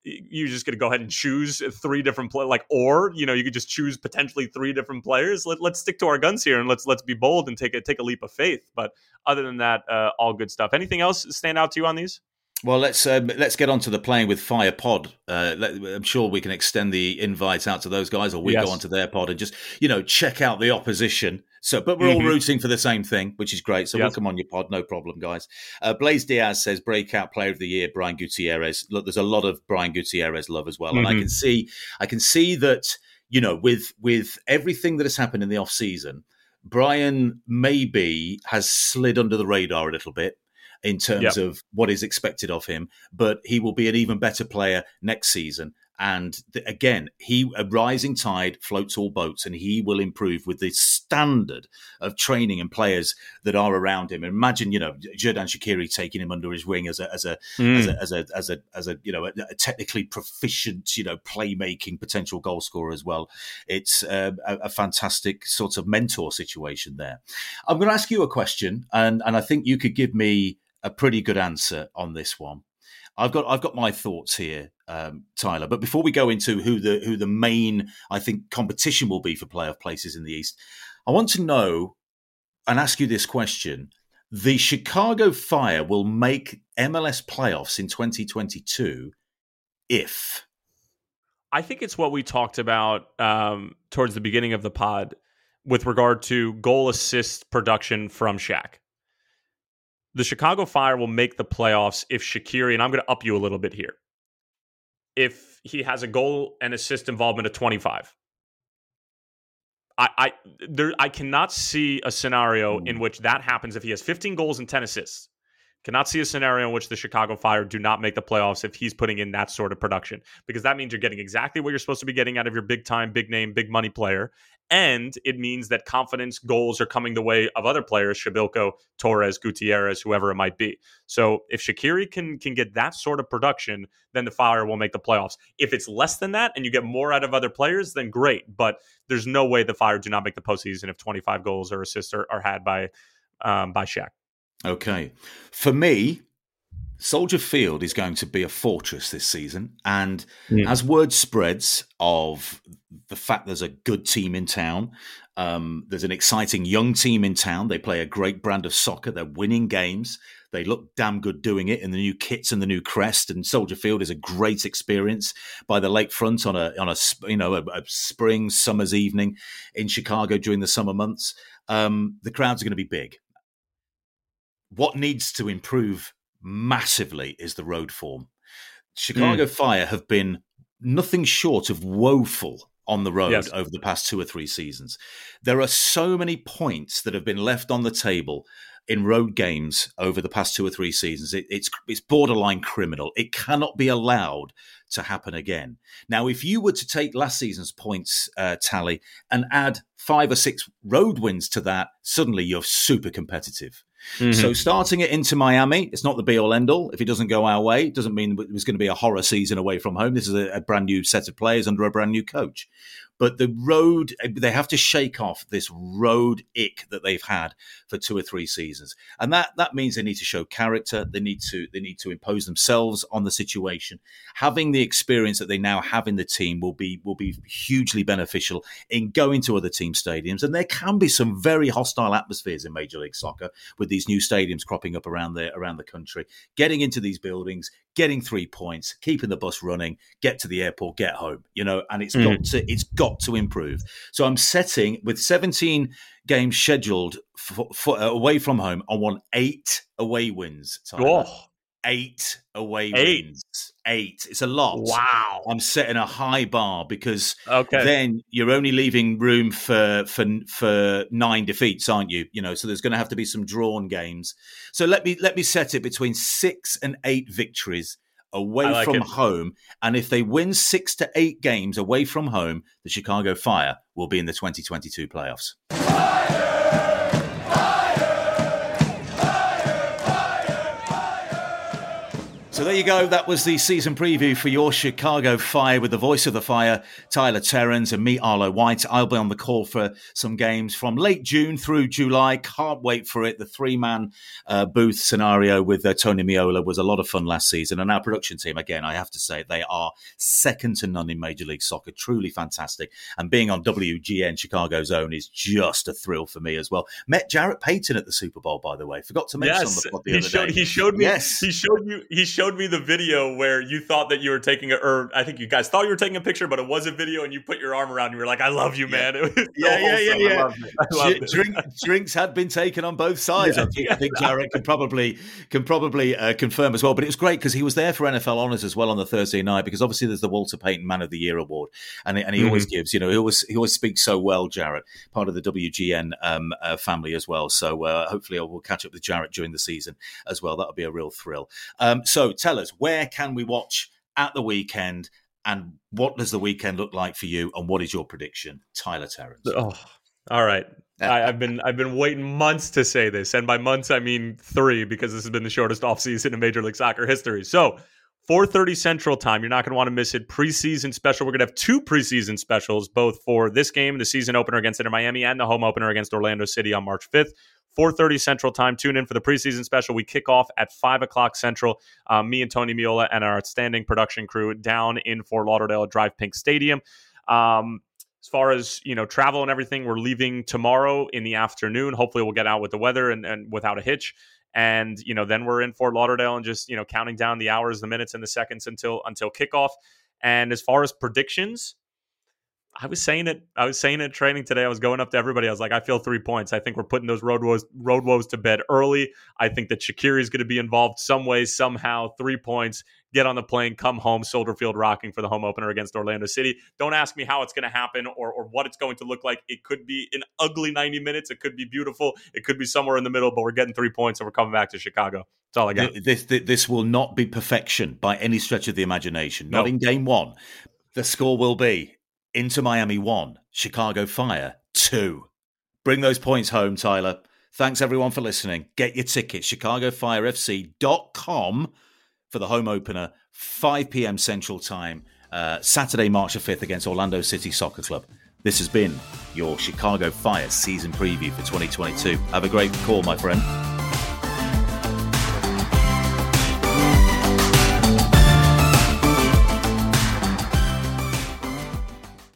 you're just going to go ahead and choose three different play like or you know you could just choose potentially three different players Let, let's stick to our guns here and let's let's be bold and take a take a leap of faith but other than that uh, all good stuff anything else stand out to you on these well, let's um, let's get on to the playing with fire pod. Uh, let, I'm sure we can extend the invite out to those guys, or we yes. go onto their pod and just you know check out the opposition. So, but we're mm-hmm. all rooting for the same thing, which is great. So, yes. welcome on your pod, no problem, guys. Uh, Blaze Diaz says breakout player of the year, Brian Gutierrez. Look, there's a lot of Brian Gutierrez love as well, mm-hmm. and I mm-hmm. can see, I can see that you know with with everything that has happened in the off season, Brian maybe has slid under the radar a little bit in terms yep. of what is expected of him, but he will be an even better player next season. And again, he a rising tide floats all boats, and he will improve with the standard of training and players that are around him. Imagine, you know, Xherdan Shaqiri taking him under his wing as a as a, mm. as, a as a as a as a you know a, a, technically proficient, you know, playmaking potential goal scorer as well. It's uh, a, a fantastic sort of mentor situation there. I'm going to ask you a question, and and I think you could give me a pretty good answer on this one. I've got I've got my thoughts here, um, Tyler. But before we go into who the who the main I think competition will be for playoff places in the East, I want to know and ask you this question: The Chicago Fire will make MLS playoffs in 2022 if. I think it's what we talked about um, towards the beginning of the pod with regard to goal assist production from Shaq the Chicago Fire will make the playoffs if Shaqiri, and I'm going to up you a little bit here, if he has a goal and assist involvement of 25. I I there I cannot see a scenario in hmm. which that happens if he has 15 goals and 10 assists. Cannot see a scenario in which the Chicago Fire do not make the playoffs if he's putting in that sort of production because that means you're getting exactly what you're supposed to be getting out of your big time, big name, big money player, And it means that confidence goals are coming the way of other players, Przybyłko, Torres, Gutierrez, whoever it might be. So if Shaqiri can can get that sort of production, then the Fire will make the playoffs. If it's less than that and you get more out of other players, then great. But there's no way the Fire do not make the postseason if 25 goals or assists are, are had by um, by Shaq. Okay. For me, Soldier Field is going to be a fortress this season. And mm. as word spreads of the fact there's a good team in town, um, there's an exciting young team in town. They play a great brand of soccer. They're winning games. They look damn good doing it in the new kits and the new crest. And Soldier Field is a great experience by the lakefront on a on a you know a, a spring summer's evening in Chicago during the summer months. Um, the crowds are going to be big. What needs to improve massively is the road form. Chicago mm. Fire have been nothing short of woeful on the road yes. over the past two or three seasons. There are so many points that have been left on the table in road games over the past two or three seasons. It, it's it's borderline criminal. It cannot be allowed to happen again. Now, if you were to take last season's points uh, tally and add five or six road wins to that, suddenly you're super competitive. Mm-hmm. So starting it into Miami, it's not the be all end all. If it doesn't go our way, it doesn't mean it was going to be a horror season away from home. This is a, a brand new set of players under a brand new coach. But the road, eh, they have to shake off this road ick that they've had for two or three seasons, and that that means they need to show character. They need to they need to impose themselves on the situation. Having the experience that they now have in the team will be will be hugely beneficial in going to other team stadiums. And there can be some very hostile atmospheres in Major League Soccer with these new stadiums cropping up around the around the country. Getting into these buildings, getting three points, keeping the bus running, get to the airport, get home. You know, and it's mm. got to it's got to improve. So I'm setting with 17 games scheduled for, for, uh, away from home. I want eight away wins. Oh. Eight away eight. wins. Eight. It's a lot. Wow. I'm setting a high bar because okay. then you're only leaving room for for for nine defeats, aren't you? You know, so there's going to have to be some drawn games. So let me let me set it between six and eight victories away like from it. home. And if they win six to eight games away from home, the Chicago Fire will be in the 2022 playoffs. So there you go. That was the season preview for your Chicago Fire with the voice of the Fire, Tyler Terens, and me, Arlo White. I'll be on the call for some games from late June through July. Can't wait for it. The three man uh, booth scenario with uh, Tony Meola was a lot of fun last season. And our production team, again, I have to say, they are second to none in Major League Soccer. Truly fantastic. And being on WGN Chicago's own is just a thrill for me as well. Met Jarrett Payton at the Super Bowl, by the way. Forgot to mention yes, on the pod the he other showed, day. He showed me. Yes, he showed you. He showed showed me the video where you thought that you were taking a, or I think you guys thought you were taking a picture, but it was a video, and you put your arm around. And you were like, "I love you, man." Yeah, so yeah, yeah, yeah, yeah. Drink, drinks had been taken on both sides. Yeah, I, think, I think Jarrett can probably can probably uh, confirm as well. But it was great because he was there for NFL honors as well on the Thursday night because obviously there's the Walter Payton Man of the Year award, and and he mm-hmm. always gives. You know, he always he always speaks so well. Jarrett, part of the WGN um, uh, family as well. So uh, hopefully I will catch up with Jarrett during the season as well. That'll be a real thrill. Um, so tell us where can we watch at the weekend? And what does the weekend look like for you? And what is your prediction, Tyler Terens? Oh, all right. I, have been I've been waiting months to say this, and by months I mean three because this has been the shortest offseason in Major League Soccer history. So 4:30 Central Time. You're not going to want to miss it. Preseason special. We're going to have two preseason specials, both for this game, the season opener against Inter Miami, and the home opener against Orlando City on March 5th. 4.30 Central Time. Tune in for the preseason special. We kick off at 5 o'clock Central. Um, me and Tony Meola and our outstanding production crew down in Fort Lauderdale at DRV PNK Stadium. Um, as far as you know travel and everything we're leaving tomorrow in the afternoon hopefully we'll get out with the weather and, and without a hitch and you know then we're in fort lauderdale and just you know counting down the hours the minutes and the seconds until until kickoff. And as far as predictions I was saying it. I was saying it training today. I was going up to everybody. I was like, I feel three points. I think we're putting those road woes, road woes to bed early. I think that Shaqiri is going to be involved some way, somehow. Three points. Get on the plane, come home, Soldier Field rocking for the home opener against Orlando City. Don't ask me how it's going to happen or, or what it's going to look like. It could be an ugly 90 minutes. It could be beautiful. It could be somewhere in the middle, but we're getting three points and we're coming back to Chicago. That's all I got. This, this, this will not be perfection by any stretch of the imagination. Not no. in game one. The score will be Inter Miami 1, Chicago Fire 2. Bring those points home, Tyler. Thanks everyone for listening. Get your tickets, chicagofirefc.com for the home opener, 5 p.m. Central Time, uh, Saturday, March the 5th against Orlando City Soccer Club. This has been your Chicago Fire season preview for 2022. Have a great call, my friend.